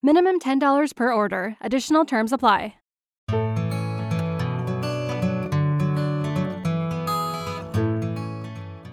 Minimum $10 per order. Additional terms apply.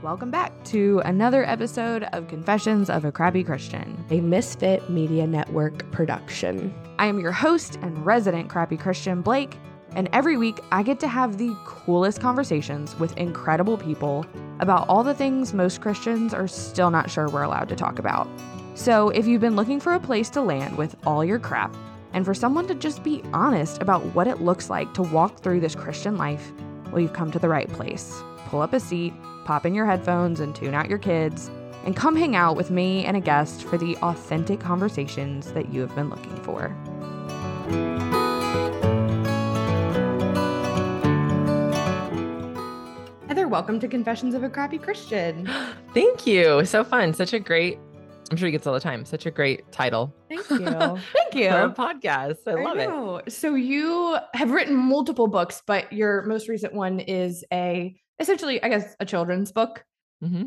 Welcome back to another episode of Confessions of a Crappy Christian, a Misfit Media Network production. I am your host and resident crappy Christian, Blake, and every week I get to have the coolest conversations with incredible people about all the things most Christians are still not sure we're allowed to talk about. So, if you've been looking for a place to land with all your crap, and for someone to just be honest about what it looks like to walk through this Christian life, well, you've come to the right place. Pull up a seat pop in your headphones and tune out your kids, and come hang out with me and a guest for the authentic conversations that you have been looking for. Heather, welcome to Confessions of a Crappy Christian. Thank you. So fun. Such a great, I'm sure he gets all the time. Such a great title. Thank you. Thank you. For a podcast. I love I it. So you have written multiple books, but your most recent one is a essentially, I guess, a children's book mm-hmm.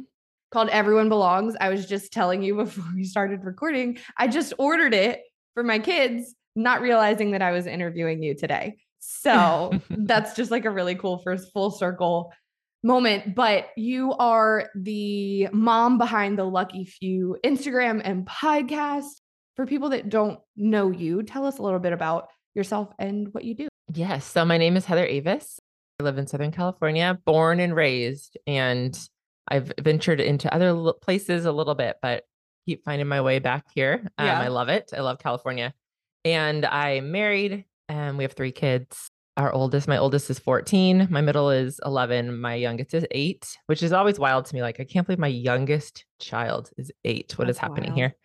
called Everyone Belongs. I was just telling you before we started recording, I just ordered it for my kids, not realizing that I was interviewing you today. So that's just like a really cool first full circle moment. But you are the mom behind the Lucky Few Instagram and podcast. For people that don't know you, tell us a little bit about yourself and what you do. Yes. So my name is Heather Avis. I live in Southern California, born and raised, and I've ventured into other places a little bit, but keep finding my way back here. Um, yeah. I love it. I love California. And I'm married and we have three kids. Our oldest, my oldest is 14, my middle is 11, my youngest is eight, which is always wild to me. Like, I can't believe my youngest child is eight. What That's is happening wild. here?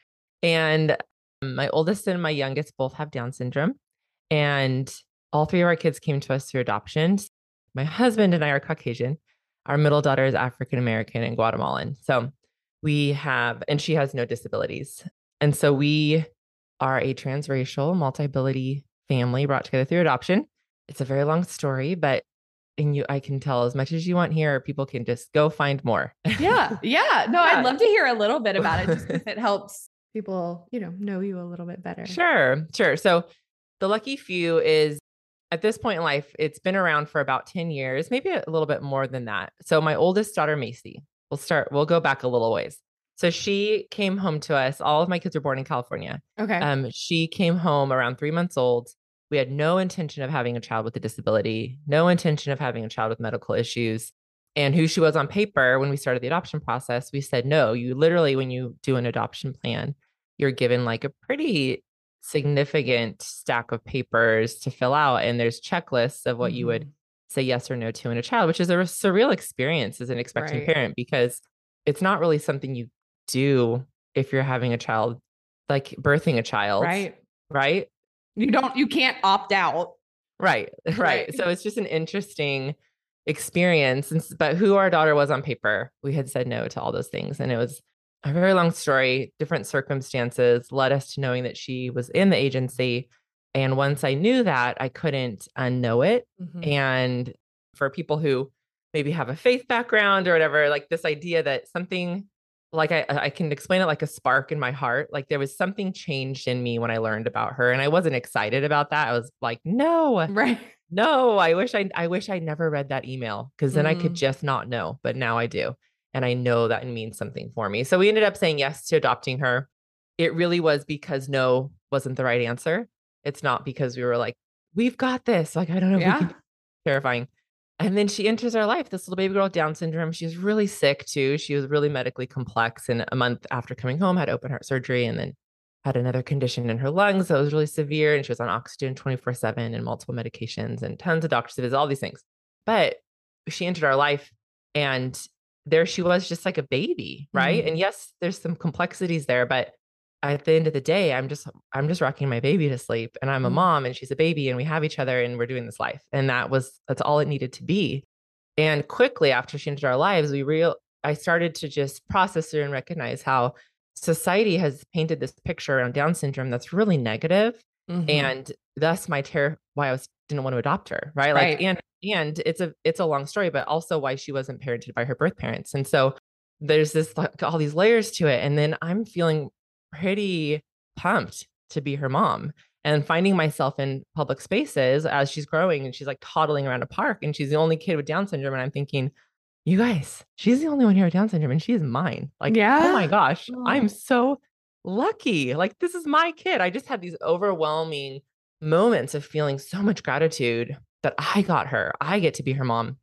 And um, my oldest and my youngest both have Down syndrome. And all three of our kids came to us through adoption. My husband and I are Caucasian. Our middle daughter is African American and Guatemalan. So we have, and she has no disabilities. And so we are a transracial, multi ability family brought together through adoption. It's a very long story, but and you I can tell as much as you want here, people can just go find more. yeah. Yeah. No, yeah. I'd love to hear a little bit about it just because it helps people, you know, know you a little bit better. Sure. Sure. So the lucky few is at this point in life, it's been around for about 10 years, maybe a little bit more than that. So my oldest daughter, Macy, we'll start, we'll go back a little ways. So she came home to us. All of my kids were born in California. Okay. Um, she came home around three months old. We had no intention of having a child with a disability, no intention of having a child with medical issues. And who she was on paper when we started the adoption process, we said, no, you literally, when you do an adoption plan, you're given like a pretty significant stack of papers to fill out and there's checklists of what mm-hmm. you would mm-hmm. say yes or no to in a child which is a surreal experience as an expecting right. parent because it's not really something you do if you're having a child like birthing a child right right you don't you can't opt out right right, right. so it's just an interesting experience and, but who our daughter was on paper we had said no to all those things and it was a very long story, different circumstances led us to knowing that she was in the agency. And once I knew that, I couldn't unknow it. Mm-hmm. And for people who maybe have a faith background or whatever, like this idea that something like I, I can explain it like a spark in my heart. Like there was something changed in me when I learned about her. And I wasn't excited about that. I was like, no, right. No, I wish I I wish I never read that email because then mm-hmm. I could mm-hmm. just not know. But now I do. And I know that means something for me. So we ended up saying yes to adopting her. It really was because no wasn't the right answer. It's not because we were like, we've got this. Like, I don't know. Yeah. Terrifying. And then she enters our life, this little baby girl with Down syndrome. She was really sick too. She was really medically complex. And a month after coming home, had open heart surgery and then had another condition in her lungs that was really severe. And she was on oxygen 24 7 and multiple medications and tons of doctor's visits, all these things. But she entered our life and there she was just like a baby right mm-hmm. and yes there's some complexities there but at the end of the day, I'm just I'm just rocking my baby to sleep and I'm a mm-hmm. mom and she's a baby and we have each other and we're doing this life. And that was that's all it needed to be. And quickly after she entered our lives, we real I started to just process it and recognize how society has painted this picture around Down syndrome that's really negative, mm-hmm. and thus my terror why I was didn't want to adopt her, right? Like right. and and it's a it's a long story, but also why she wasn't parented by her birth parents. And so there's this like all these layers to it. And then I'm feeling pretty pumped to be her mom and finding myself in public spaces as she's growing and she's like toddling around a park and she's the only kid with Down syndrome. And I'm thinking, you guys, she's the only one here with Down syndrome and she's mine. Like, yeah. oh my gosh, oh. I'm so lucky. Like, this is my kid. I just had these overwhelming moments of feeling so much gratitude that I got her. I get to be her mom.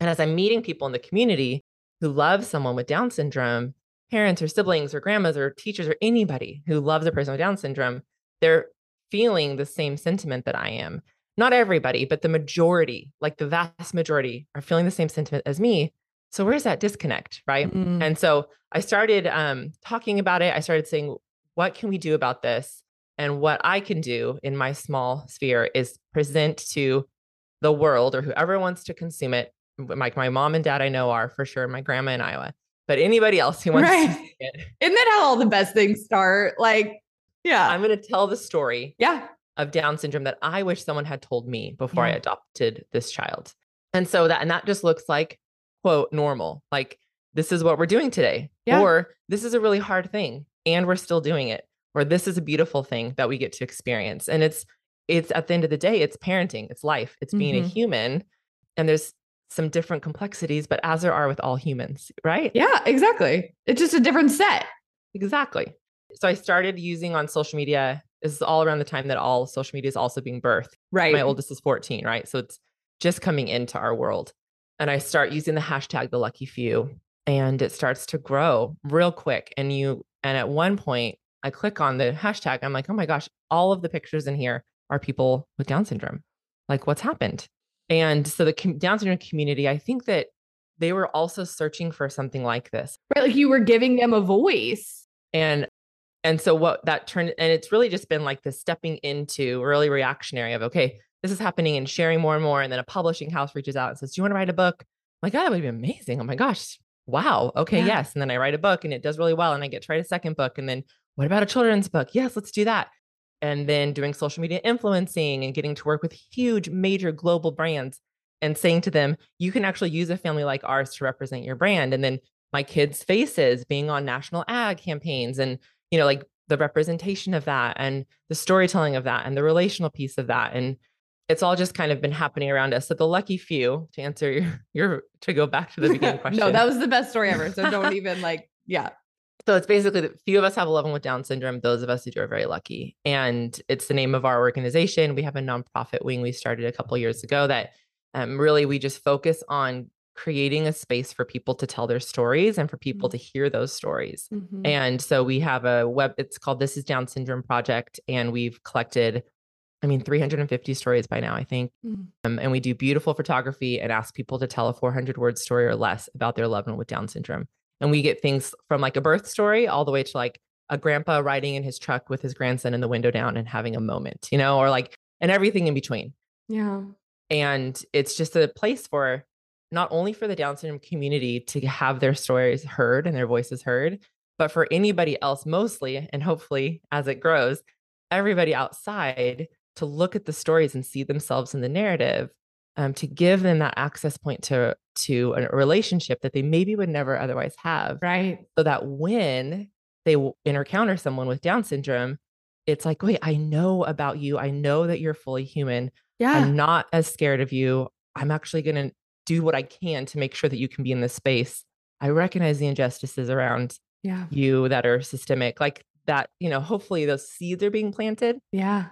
And as I'm meeting people in the community who love someone with Down syndrome, parents or siblings or grandmas or teachers or anybody who loves a person with Down syndrome, they're feeling the same sentiment that I am. Not everybody, but the majority, like the vast majority, are feeling the same sentiment as me. So where's that disconnect, right? Mm. And so I started um, talking about it. I started saying, what can we do about this? And what I can do in my small sphere is present to the world or whoever wants to consume it. Like my mom and dad, I know are for sure, my grandma in Iowa, but anybody else who wants right. to see it. Isn't that how all the best things start? Like, yeah. I'm going to tell the story. Yeah. Of Down syndrome that I wish someone had told me before yeah. I adopted this child. And so that, and that just looks like, quote, normal. Like, this is what we're doing today. Yeah. Or this is a really hard thing and we're still doing it. Or this is a beautiful thing that we get to experience. And it's, it's at the end of the day, it's parenting, it's life, it's being mm-hmm. a human. And there's some different complexities, but as there are with all humans, right? Yeah, exactly. It's just a different set. Exactly. So I started using on social media. This is all around the time that all social media is also being birthed. Right. My oldest is 14, right? So it's just coming into our world. And I start using the hashtag the lucky few and it starts to grow real quick. And you, and at one point, I click on the hashtag. I'm like, oh my gosh, all of the pictures in here are people with Down syndrome. Like, what's happened? And so the Down syndrome community, I think that they were also searching for something like this. Right. Like you were giving them a voice. And and so what that turned and it's really just been like this stepping into early reactionary of okay, this is happening and sharing more and more. And then a publishing house reaches out and says, Do you want to write a book? I'm like, oh, that would be amazing. Oh my gosh. Wow. Okay, yeah. yes. And then I write a book and it does really well. And I get to write a second book. And then what about a children's book? Yes, let's do that and then doing social media influencing and getting to work with huge major global brands and saying to them you can actually use a family like ours to represent your brand. And then my kids faces being on national ad campaigns and you know like the representation of that and the storytelling of that and the relational piece of that. And it's all just kind of been happening around us. So the lucky few to answer your, your to go back to the beginning question no that was the best story ever. So don't even like yeah so it's basically that few of us have a loved one with Down syndrome. Those of us who do are very lucky. And it's the name of our organization. We have a nonprofit wing we started a couple years ago that um, really we just focus on creating a space for people to tell their stories and for people mm-hmm. to hear those stories. Mm-hmm. And so we have a web, it's called This is Down Syndrome Project. And we've collected, I mean, 350 stories by now, I think. Mm-hmm. Um, and we do beautiful photography and ask people to tell a 400 word story or less about their loved one with Down syndrome. And we get things from like a birth story all the way to like a grandpa riding in his truck with his grandson in the window down and having a moment, you know, or like, and everything in between. Yeah. And it's just a place for not only for the Down syndrome community to have their stories heard and their voices heard, but for anybody else, mostly, and hopefully as it grows, everybody outside to look at the stories and see themselves in the narrative um, to give them that access point to to a relationship that they maybe would never otherwise have. Right. So that when they encounter someone with Down syndrome, it's like, wait, I know about you. I know that you're fully human. Yeah. I'm not as scared of you. I'm actually going to do what I can to make sure that you can be in this space. I recognize the injustices around yeah. you that are systemic, like that, you know, hopefully those seeds are being planted. Yeah.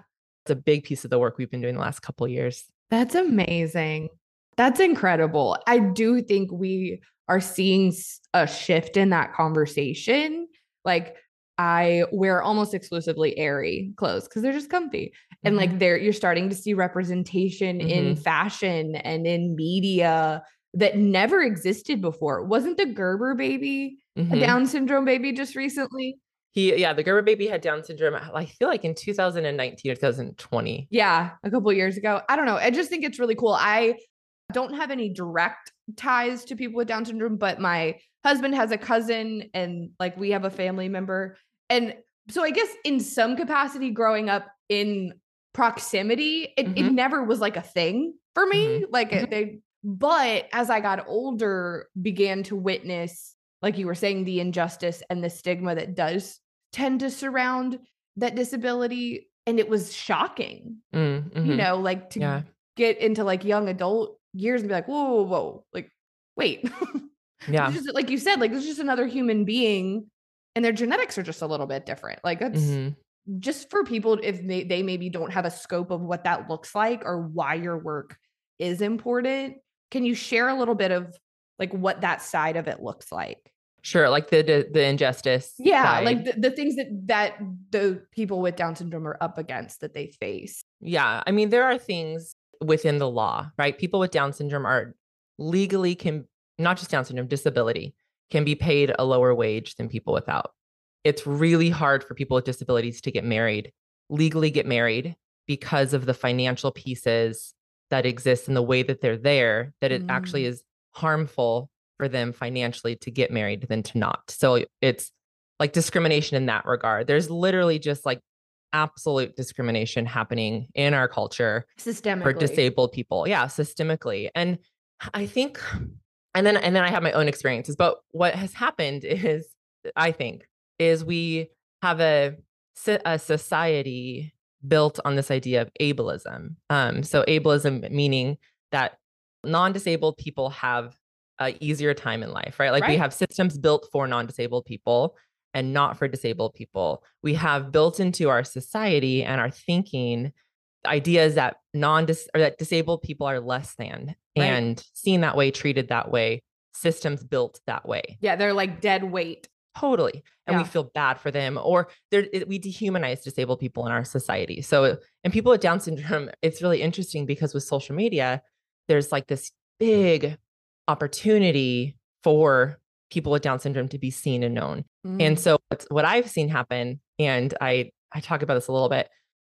It's a big piece of the work we've been doing the last couple years. That's amazing. That's incredible. I do think we are seeing a shift in that conversation. Like I wear almost exclusively Aerie clothes because they're just comfy. Mm-hmm. And like mm-hmm. there you're starting to see representation mm-hmm. in fashion and in media that never existed before. Wasn't the Gerber baby mm-hmm. a Down syndrome baby just recently? He, yeah, the Gerber baby had Down syndrome. I feel like in 2019 or 2020. Yeah, a couple years ago. I don't know. I just think it's really cool. I don't have any direct ties to people with Down syndrome, but my husband has a cousin and like we have a family member. And so I guess in some capacity growing up in proximity, it, mm-hmm. it never was like a thing for me. Mm-hmm. Like mm-hmm. they but as I got older, began to witness, like you were saying, the injustice and the stigma that does tend to surround that disability. And it was shocking, mm-hmm. you know, like to yeah. get into like young adult years and be like, whoa, whoa, whoa. like, wait. yeah. just, like you said, like it's just another human being and their genetics are just a little bit different. Like that's mm-hmm. just for people if they, they maybe don't have a scope of what that looks like or why your work is important. Can you share a little bit of like what that side of it looks like? Sure, like the the, injustice. Yeah, side. like the, the things that that the people with Down syndrome are up against that they face. Yeah, I mean there are things within the law, right? People with Down syndrome are legally can not just Down syndrome, disability can be paid a lower wage than people without. It's really hard for people with disabilities to get married, legally get married because of the financial pieces that exist in the way that they're there, that it mm. actually is harmful for them financially to get married than to not. So it's like discrimination in that regard. There's literally just like absolute discrimination happening in our culture systemically for disabled people. Yeah, systemically. And I think and then and then I have my own experiences. But what has happened is, I think, is we have a a society built on this idea of ableism. Um, so ableism meaning that non-disabled people have a easier time in life, right? Like right. we have systems built for non-disabled people and not for disabled people. We have built into our society and our thinking ideas that non or that disabled people are less than right. and seen that way, treated that way, systems built that way. Yeah, they're like dead weight. Totally. And yeah. we feel bad for them or it, we dehumanize disabled people in our society. So and people with down syndrome, it's really interesting because with social media, there's like this mm. big opportunity for people with down syndrome to be seen and known. Mm. And so what I've seen happen and I I talk about this a little bit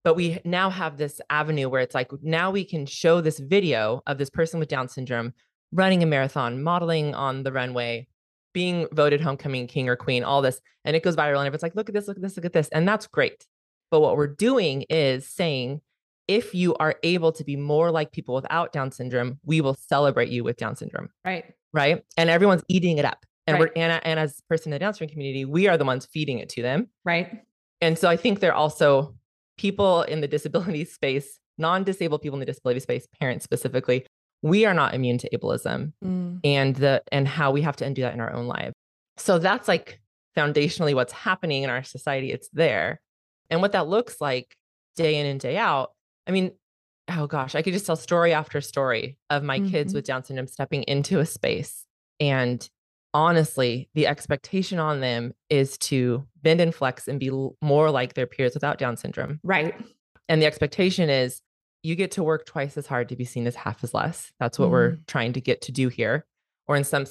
but we now have this avenue where it's like now we can show this video of this person with down syndrome running a marathon modeling on the runway being voted homecoming king or queen all this and it goes viral and it's like look at this look at this look at this and that's great but what we're doing is saying if you are able to be more like people without down syndrome we will celebrate you with down syndrome right right and everyone's eating it up and right. we're and, and as a person in the down syndrome community we are the ones feeding it to them right and so i think they're also people in the disability space, non disabled people in the disability space, parents specifically, we are not immune to ableism mm. and the and how we have to undo that in our own lives. So that's like foundationally what's happening in our society. It's there. And what that looks like day in and day out. I mean, oh gosh, I could just tell story after story of my mm-hmm. kids with Down syndrome stepping into a space and honestly, the expectation on them is to bend and flex and be more like their peers without Down syndrome. Right. And the expectation is you get to work twice as hard to be seen as half as less. That's what mm. we're trying to get to do here. Or in some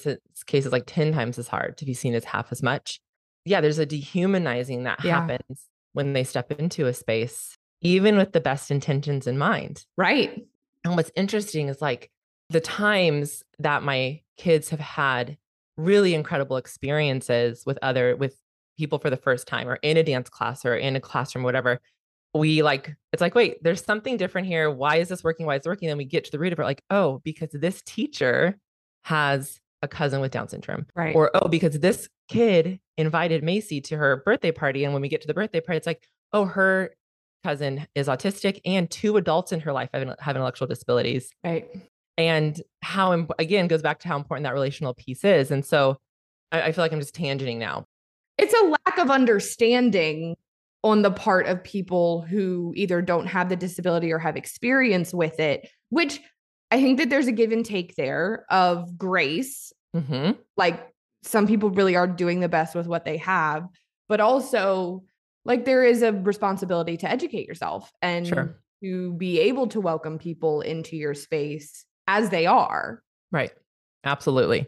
cases, like 10 times as hard to be seen as half as much. Yeah, there's a dehumanizing that yeah. happens when they step into a space, even with the best intentions in mind. Right. And what's interesting is like the times that my kids have had really incredible experiences with other with people for the first time or in a dance class or in a classroom whatever we like it's like wait there's something different here. Why is this working? Why is it working? And we get to the root of it like oh because this teacher has a cousin with down syndrome right. or oh because this kid invited macy to her birthday party. And when we get to the birthday party it's like oh her cousin is autistic and two adults in her life have, have intellectual disabilities. Right. And how again goes back to how important that relational piece is. And so I, I, feel like i'm just tangenting now. It's a lack of understanding on the part of people who either don't have the disability or have experience with it which i think that there's a give and take there of grace. Mm-hmm. like some people really are doing the best with what they have but also like there is a responsibility to educate yourself and sure. to be able to welcome people into your space as they are. Right. Absolutely.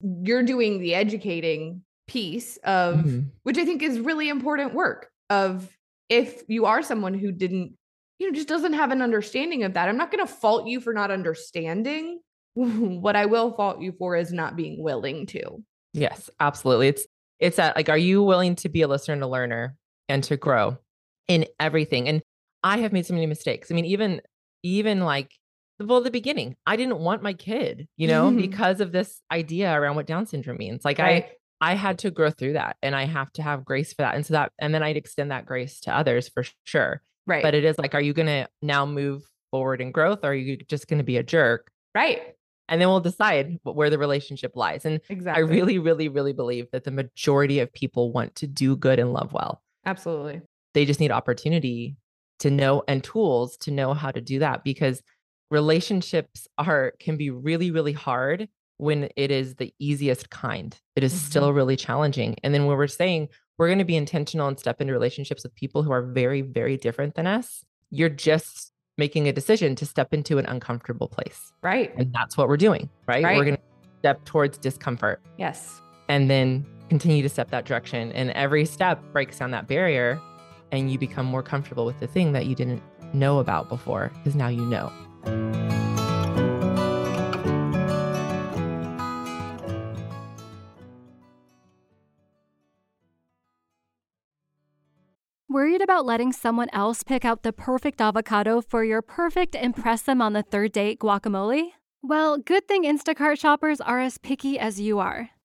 You're doing the educating piece of mm-hmm. which I think is really important work of if you are someone who didn't you know just doesn't have an understanding of that. I'm not going to fault you for not understanding. what I will fault you for is not being willing to. Yes, absolutely. It's it's that like are you willing to be a listener and a learner and to grow in everything? And I have made so many mistakes. I mean even even like well the beginning i didn't want my kid you know mm-hmm. because of this idea around what down syndrome means like right. i i had to grow through that and i have to have grace for that and so that and then i'd extend that grace to others for sure right but it is like are you gonna now move forward in growth or are you just gonna be a jerk right and then we'll decide where the relationship lies and exactly i really really really believe that the majority of people want to do good and love well absolutely. they just need opportunity to know and tools to know how to do that because relationships are can be really really hard when it is the easiest kind. It is mm-hmm. still really challenging. And then when we're saying we're going to be intentional and step into relationships with people who are very very different than us. You're just making a decision to step into an uncomfortable place. Right. And that's what we're doing right, right. we're going to step towards discomfort. Yes. And then continue to step that direction and every step breaks down that barrier and you become more comfortable with the thing that you didn't know about before because now you know Worried about letting someone else pick out the perfect avocado for your perfect impress them on the third date guacamole? Well, good thing Instacart shoppers are as picky as you are.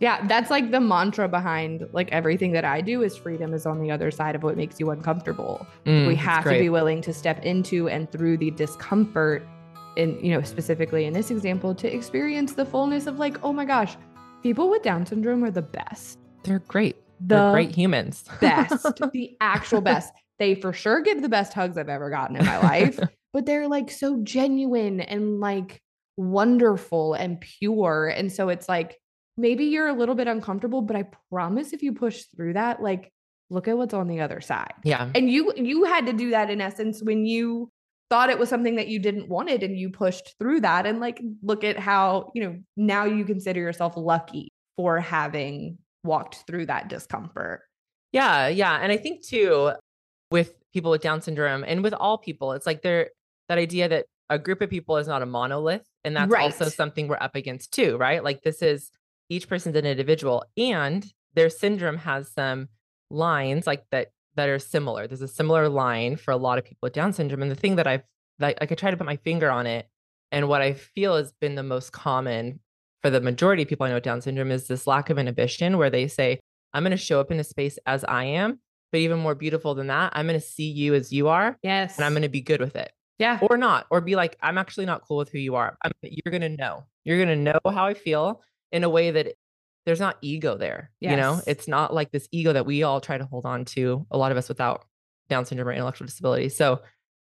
Yeah, that's like the mantra behind like everything that I do is freedom is on the other side of what makes you uncomfortable. Mm, we have to be willing to step into and through the discomfort in you know specifically in this example to experience the fullness of like oh my gosh people with down syndrome are the best. They're great. The they're great humans. best. The actual best. They for sure give the best hugs i've ever gotten in my life but they're like so genuine and like wonderful and pure. And so it's like maybe you're a little bit uncomfortable but i promise if you push through that like look at what's on the other side. Yeah. And you you had to do that in essence when you thought it was something that you didn't wanted and you pushed through that and like look at how you know now you consider yourself lucky for having walked through that discomfort. Yeah yeah and i think too with people with down syndrome and with all people it's like there that idea that a group of people is not a monolith and that's right. also something we're up against too right? Like this is each person's an individual and their syndrome has some lines like that that are similar. There's a similar line for a lot of people with Down syndrome. And the thing that I've like, I could try to put my finger on it, and what I feel has been the most common for the majority of people I know with Down syndrome is this lack of inhibition, where they say, "I'm going to show up in a space as I am." But even more beautiful than that, I'm going to see you as you are. Yes. And I'm going to be good with it. Yeah. Or not, or be like, I'm actually not cool with who you are. I'm, you're going to know. You're going to know how I feel in a way that there's not ego there. Yes. You know, it's not like this ego that we all try to hold on to, a lot of us without Down syndrome or intellectual disability. So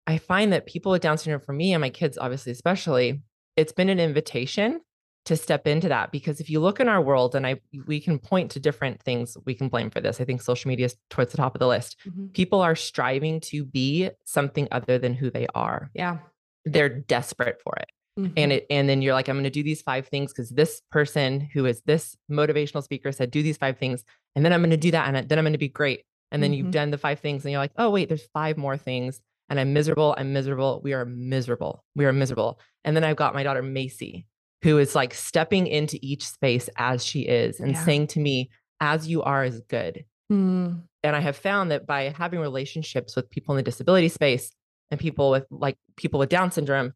I find that people with Down syndrome, for me and my kids, obviously, especially, it's been an invitation to step into that because if you look in our world and i we can point to different things we can blame for this i think social media is towards the top of the list mm-hmm. people are striving to be something other than who they are yeah they're desperate for it Mm-hmm. And it and then you're like, I'm gonna do these five things because this person who is this motivational speaker said do these five things, and then I'm gonna do that, and then I'm gonna be great. And then mm-hmm. you've done the five things, and you're like, oh wait, there's five more things, and I'm miserable. I'm miserable. We are miserable. We are miserable. And then I've got my daughter Macy, who is like stepping into each space as she is and yeah. saying to me, as you are is good. Mm. And I have found that by having relationships with people in the disability space and people with like people with Down syndrome,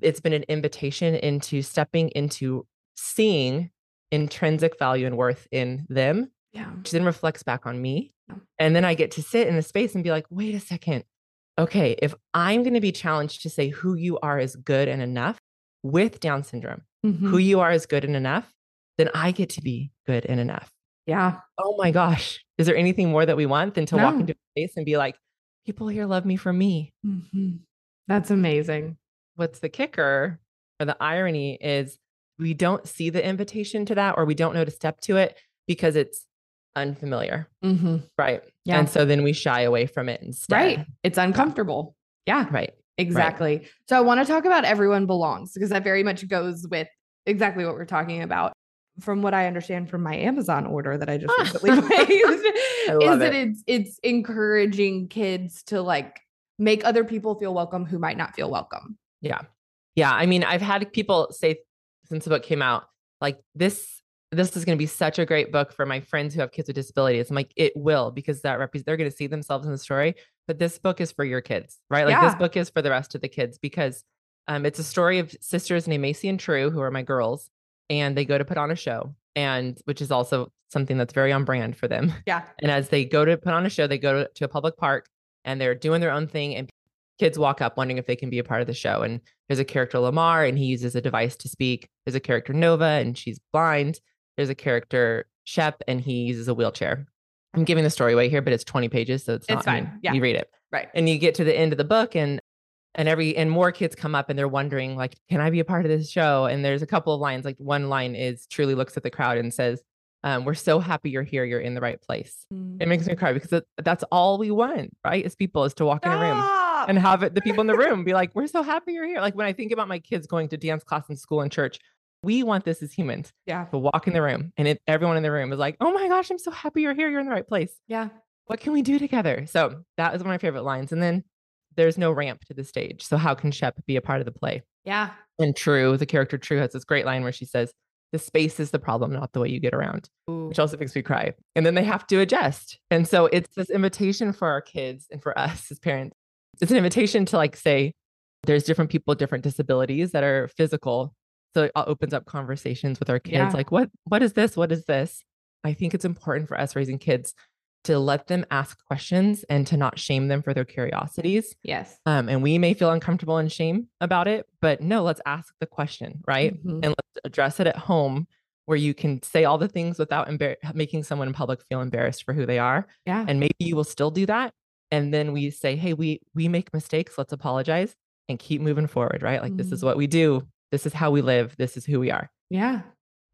it's been an invitation into stepping into seeing intrinsic value and worth in them, yeah. which then reflects back on me. Yeah. And then I get to sit in the space and be like, wait a second. Okay, if I'm going to be challenged to say who you are is good and enough with Down syndrome, mm-hmm. who you are is good and enough, then I get to be good and enough. Yeah. Oh my gosh. Is there anything more that we want than to no. walk into a space and be like, people here love me for me? Mm-hmm. That's amazing. What's the kicker or the irony is we don't see the invitation to that or we don't know to step to it because it's unfamiliar. Mm-hmm. Right. Yeah. And so then we shy away from it instead. Right. It's uncomfortable. Yeah. Right. Exactly. Right. So I want to talk about everyone belongs because that very much goes with exactly what we're talking about. From what I understand from my Amazon order that I just recently placed, is that it's it's encouraging kids to like make other people feel welcome who might not feel welcome. Yeah. Yeah. I mean, I've had people say since the book came out, like this this is going to be such a great book for my friends who have kids with disabilities. I'm like, it will because that represents they're going to see themselves in the story. But this book is for your kids, right? Like yeah. this book is for the rest of the kids because um, it's a story of sisters named Macy and True, who are my girls, and they go to put on a show, and which is also something that's very on brand for them. Yeah. And as they go to put on a show, they go to, to a public park and they're doing their own thing, and kids walk up wondering if they can be a part of the show. And there's a character Lamar, and he uses a device to speak. There's a character Nova, and she's blind there's a character Shep, and he uses a wheelchair. I'm giving the story away here, but it's 20 pages, so it's, it's not, fine. I mean, yeah, you read it right, and you get to the end of the book, and and every and more kids come up and they're wondering like, can I be a part of this show? And there's a couple of lines. Like one line is truly looks at the crowd and says, um, "We're so happy you're here. You're in the right place." Mm. It makes me cry because that's all we want, right? As people, is to walk Stop. in a room and have it, the people in the room be like, "We're so happy you're here." Like when I think about my kids going to dance class in school and church, we want this as humans. Yeah. To walk in the room and it, everyone in the room is like, oh my gosh, I'm so happy you're here. You're in the right place. Yeah. What can we do together? So that is one of my favorite lines. And then there's no ramp to the stage. So how can Shep be a part of the play? Yeah. And True, the character True has this great line where she says, the space is the problem, not the way you get around, Ooh. which also makes me cry. And then they have to adjust. And so it's this invitation for our kids and for us as parents. It's an invitation to like say, there's different people, different disabilities that are physical. So it opens up conversations with our kids yeah. like what what is this? What is this? I think it's important for us raising kids to let them ask questions and to not shame them for their curiosities. Yes. Um, and we may feel uncomfortable and shame about it but no let's ask the question right? Mm-hmm. and let's address it at home where you can say all the things without embar- making someone in public feel embarrassed for who they are. Yeah. And maybe you will still do that and then we say hey we we make mistakes let's apologize and keep moving forward right like mm-hmm. this is mm-hmm. what we do this is how we live. This is who we are. Yeah.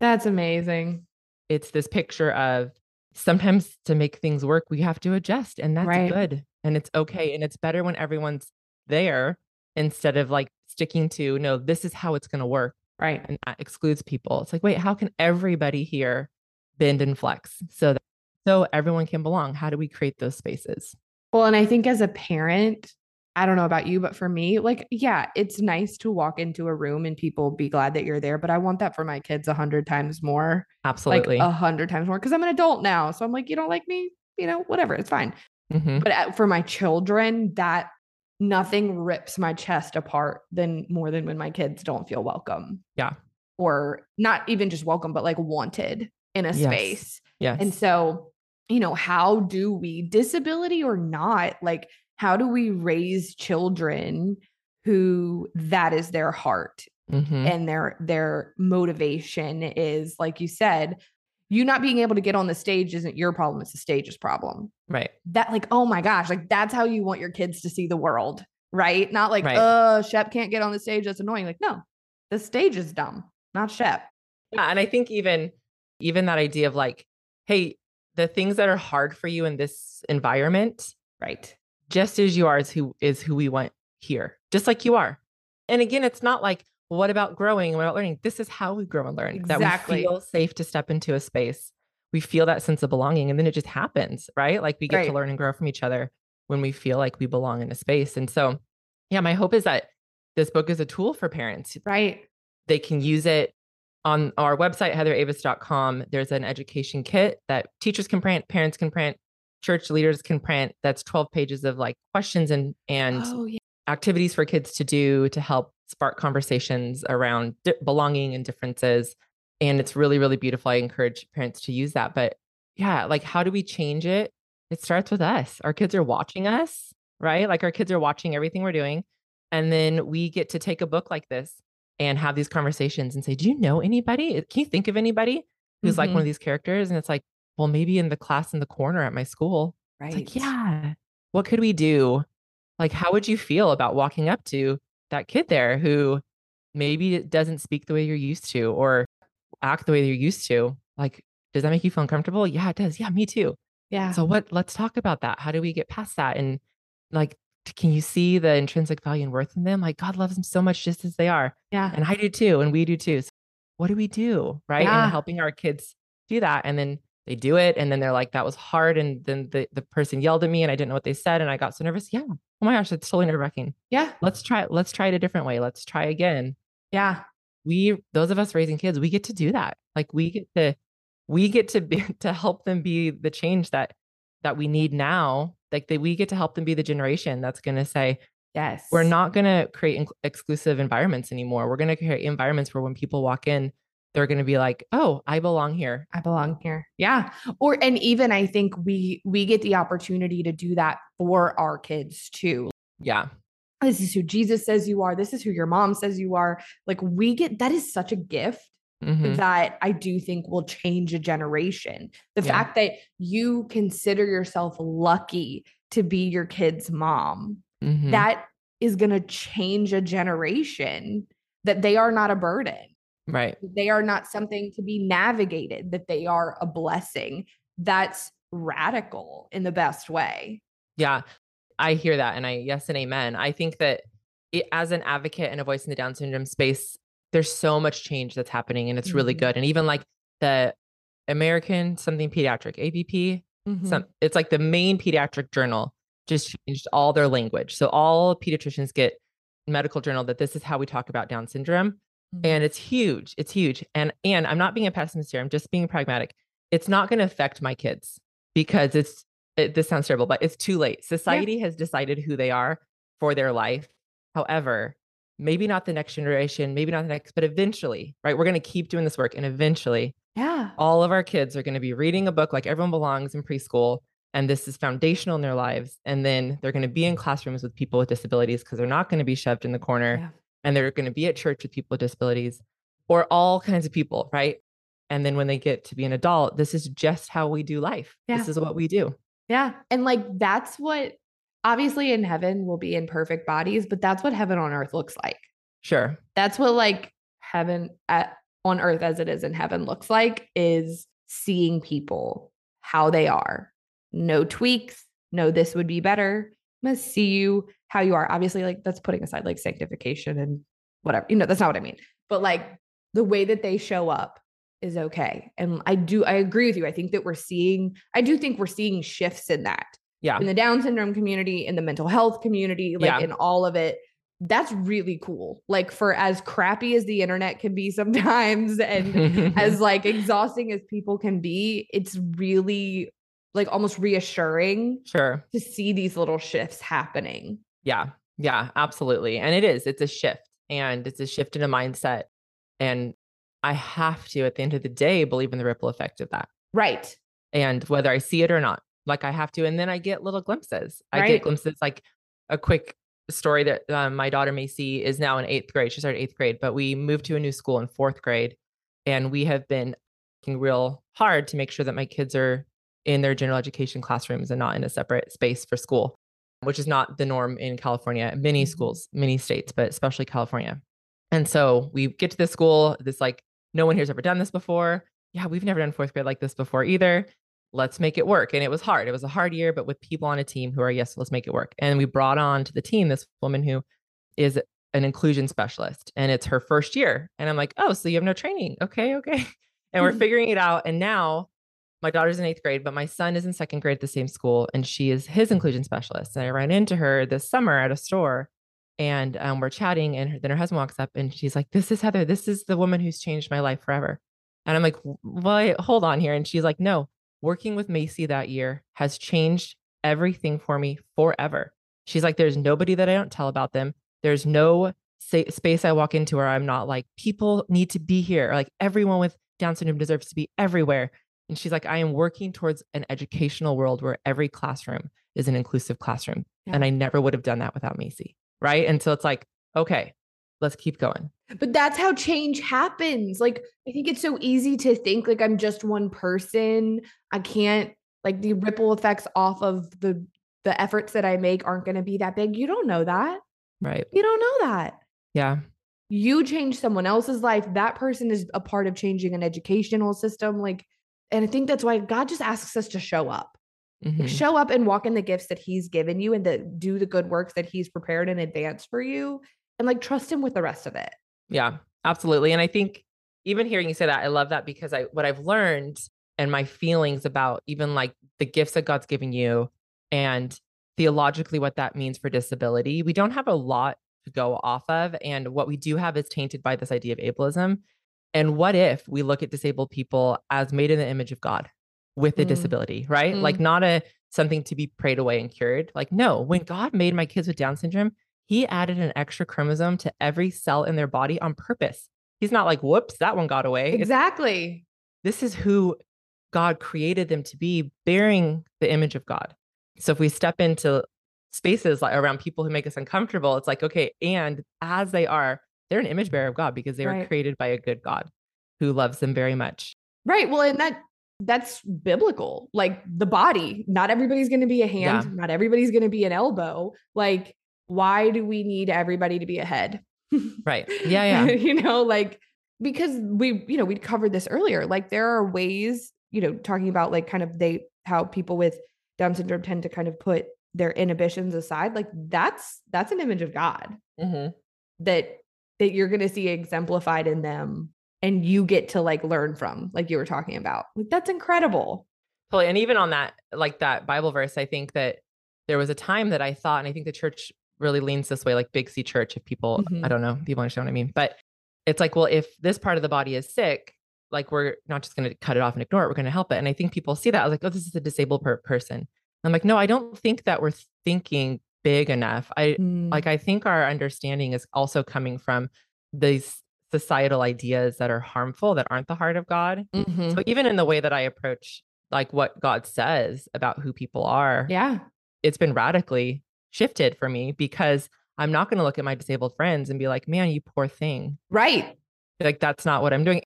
That's amazing. It's this picture of sometimes to make things work, we have to adjust, and that's right. good. And it's okay. And it's better when everyone's there instead of like sticking to, no, this is how it's going to work. Right. And that excludes people. It's like, wait, how can everybody here bend and flex so that so everyone can belong? How do we create those spaces? Well, and I think as a parent, I don't know about you, but for me, like, yeah, it's nice to walk into a room and people be glad that you're there. But I want that for my kids a hundred times more. Absolutely. a hundred times more. Cause I'm an adult now. So I'm like, you don't like me, you know, whatever, it's fine. Mm-hmm. But for my children, that nothing rips my chest apart than more than when my kids don't feel welcome. Yeah. Or not even just welcome, but like wanted in a yes. space. Yes. And so, you know, how do we, disability or not, like, how do we raise children who that is their heart mm-hmm. and their their motivation is like you said you not being able to get on the stage isn't your problem it's the stage's problem. Right. That like oh my gosh like that's how you want your kids to see the world right? Not like right. uh shep can't get on the stage that's annoying. Like no the stage is dumb not shep. Yeah and i think even even that idea of like hey the things that are hard for you in this environment right just as you are is who is who we want here, just like you are. And again, it's not like, well, what about growing what about learning? This is how we grow and learn. Exactly. That we feel safe to step into a space. We feel that sense of belonging, and then it just happens, right? Like we get right. to learn and grow from each other when we feel like we belong in a space. And so, yeah, my hope is that this book is a tool for parents. Right. They can use it on our website, heatheravis.com. There's an education kit that teachers can print, parents can print, church leaders can print. That's 12 pages of like questions and and oh, yeah. activities for kids to do to help spark conversations around di- belonging and differences. And it's really really beautiful. I encourage parents to use that. But yeah like how do we change it? It starts with us. Our kids are watching us right? Like our kids are watching everything we're doing. And then we get to take a book like this and have these conversations and say do you know anybody can you think of anybody who's mm-hmm. like one of mm-hmm. these characters and it's like well, maybe in the class in the corner at my school. Right. It's like, yeah. What could we do? Like, how would you feel about walking up to that kid there who maybe doesn't speak the way you're used to or act the way you're used to? Like, does that make you feel uncomfortable? Yeah, it does. Yeah, me too. Yeah. So what let's talk about that. How do we get past that? And like can you see the intrinsic value and worth in them? Like God loves them so much just as they are. Yeah. And I do too. And we do too. So what do we do? Right. Yeah. And helping our kids do that. And then they do it. And then they're like, that was hard. And then the, the person yelled at me and I didn't know what they said. And I got so nervous. Yeah. Oh my gosh, it's totally nerve wracking. Yeah. Let's try let's try it a different way. Let's try again. Yeah. We those of us raising kids, we get to do that. Like we get to we get to be to help them be the change that that we need now like that we get to help them be the generation that's going to say yes. we're not going to create in- exclusive environments anymore. We're going to create environments where when people walk in they're going to be like oh i belong here i belong here. Yeah. Or and even i think we we get the opportunity to do that for our kids too. Yeah. This is who jesus says you are. This is who your mom says you are. Like we get that is such a gift mm-hmm. that I do think will change a generation. The yeah. fact that you consider yourself lucky to be your kid's mom, mm-hmm. that is going to change a generation that they are not a burden. Right. They are not something to be navigated, that they are a blessing. That's radical in the best way. Yeah. I hear that. And I, yes and amen. I think that it, as an advocate and a voice in the Down syndrome space, there's so much change that's happening and it's mm-hmm. really good. And even like the American something pediatric APP, mm-hmm. some it's like the main pediatric journal just changed all their language. So all pediatricians get medical journal that this is how we talk about Down syndrome. Mm-hmm. And it's huge. It's huge. And and I'm not being a pessimist here. I'm just being pragmatic. It's not going to affect my kids because it's it, this sounds terrible, but it's too late. Society yeah. has decided who they are for their life. However, maybe not the next generation, maybe not the next, but eventually, right? We're going to keep doing this work. And eventually, yeah, all of our kids are going to be reading a book like Everyone Belongs in preschool. And this is foundational in their lives. And then they're going to be in classrooms with people with disabilities because they're not going to be shoved in the corner. Yeah. And they're going to be at church with people with disabilities or all kinds of people, right? And then when they get to be an adult, this is just how we do life. Yeah. This is what we do. Yeah. And like that's what obviously in heaven we'll be in perfect bodies, but that's what heaven on earth looks like. Sure. That's what like heaven at, on earth as it is in heaven looks like is seeing people how they are. No tweaks, no this would be better. I'm going to see you how you are. Obviously like that's putting aside like sanctification and whatever. You know, that's not what I mean. But like the way that they show up is okay. And I do I agree with you. I think that we're seeing I do think we're seeing shifts in that yeah. in the down syndrome community in the mental health community like yeah. in all of it. That's really cool. Like for as crappy as the internet can be sometimes and as like exhausting as people can be it's really like almost reassuring sure. to see these little shifts happening. Yeah. Yeah absolutely. And it is it's a shift and it's a shift in a mindset. And i have to at the end of the day believe in the ripple effect of that. Right. And whether i see it or not like I have to. And then I get little glimpses. Right. I get glimpses like a quick story that um, my daughter Macy is now in eighth grade. She started eighth grade, but we moved to a new school in fourth grade. And we have been working real hard to make sure that my kids are in their general education classrooms and not in a separate space for school, which is not the norm in California, many mm-hmm. schools, many states, but especially California. And so we get to this school, this like, no one here's ever done this before. Yeah, we've never done fourth grade like this before either let's make it work. And it was hard. It was a hard year, but with people on a team who are, yes, let's make it work. And we brought on to the team this woman who is an inclusion specialist and it's her first year. And I'm like, oh, so you have no training. Okay, okay. And we're figuring it out. And now my daughter's in eighth grade, but my son is in second grade at the same school and she is his inclusion specialist. And I ran into her this summer at a store and um, we're chatting. And then her husband walks up and she's like, This is Heather. This is the woman who's changed my life forever. And I'm like, Well, hold on here. And she's like, No, working with Macy that year has changed everything for me forever. She's like, there's nobody that I don't tell about them. There's no sa- space I walk into where I'm not like, people need to be here. Like everyone with Down syndrome deserves to be everywhere. And she's like, I am working towards an educational world where every classroom is an inclusive classroom. Yeah. And I never would have done that without Macy. Right. And so it's like, okay, let's keep going. But that's how change happens. Like, I think it's so easy to think like I'm just one person. I can't like the ripple effects off of the the efforts that I make aren't going to be that big. You don't know that. Right. You don't know that. Yeah. You change someone else's life. That person is a part of changing an educational system. Like, and I think that's why God just asks us to show up. Mm-hmm. Like, show up and walk in the gifts that He's given you and to do the good works that He's prepared in advance for you and like trust Him with the rest of it. Yeah, absolutely. And I think even hearing you say that, I love that because I what I've learned and my feelings about even like the gifts that God's given you and theologically what that means for disability. We don't have a lot to go off of. And what we do have is tainted by this idea of ableism. And what if we look at disabled people as made in the image of God with a mm. disability, right? Mm. Like not a something to be prayed away and cured. Like, no, when God made my kids with Down syndrome, he added an extra chromosome to every cell in their body on purpose. He's not like, whoops, that one got away. Exactly. It's, this is who God created them to be, bearing the image of God. So if we step into spaces like around people who make us uncomfortable, it's like, okay, and as they are, they're an image bearer of God because they right. were created by a good God who loves them very much. Right. Well, and that that's biblical. Like the body, not everybody's going to be a hand, yeah. not everybody's going to be an elbow. Like why do we need everybody to be ahead? right. Yeah, yeah. you know, like because we, you know, we covered this earlier. Like there are ways, you know, talking about like kind of they how people with down syndrome tend to kind of put their inhibitions aside like that's that's an image of god mm-hmm. that that you're going to see exemplified in them and you get to like learn from like you were talking about like that's incredible totally and even on that like that bible verse i think that there was a time that i thought and i think the church really leans this way like big c church if people mm-hmm. i don't know people understand what i mean but it's like well if this part of the body is sick like we're not just going to cut it off and ignore it we're going to help it and i think people see that i was like oh this is a disabled per- person i'm like no i don't think that we're thinking big enough i mm. like i think our understanding is also coming from these societal ideas that are harmful that aren't the heart of god mm-hmm. so even in the way that i approach like what god says about who people are yeah it's been radically shifted for me because i'm not going to look at my disabled friends and be like man you poor thing right like that's not what i'm doing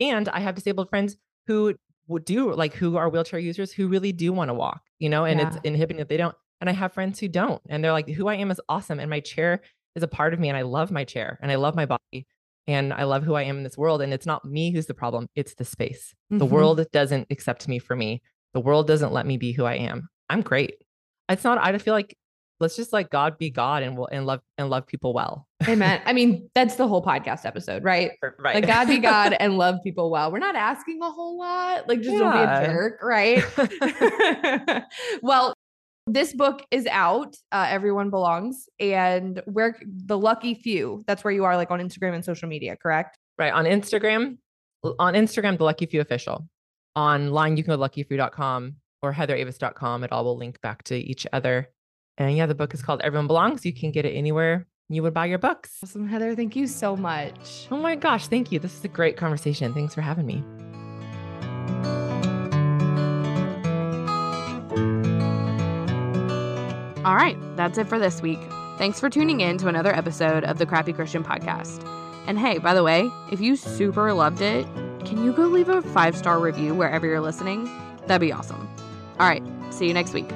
and I have disabled friends who would do like who are wheelchair users who really do want to walk, you know, and yeah. it's inhibiting that they don't. And I have friends who don't. And they're like, who I am is awesome. And my chair is a part of me. And I love my chair and I love my body. And I love who I am in this world. And it's not me who's the problem, it's the space. Mm-hmm. The world doesn't accept me for me. The world doesn't let me be who I am. I'm great. It's not, I feel like let's just like God be God and will and love and love people well. Amen. I mean, that's the whole podcast episode, right? Right. Like God be God and love people well. We're not asking a whole lot. Like just yeah. don't be a jerk, right? well, this book is out. Uh, Everyone belongs, and where the lucky few. That's where you are, like on Instagram and social media, correct? Right on Instagram. On Instagram, the Lucky Few official. Online, you can go to luckyfew.com or heatheravis.com. It all will link back to each other. And yeah, the book is called Everyone Belongs. You can get it anywhere you would buy your books. Awesome, Heather. Thank you so much. Oh my gosh, thank you. This is a great conversation. Thanks for having me. All right, that's it for this week. Thanks for tuning in to another episode of the Crappy Christian Podcast. And hey, by the way, if you super loved it, can you go leave a five star review wherever you're listening? That'd be awesome. All right, see you next week.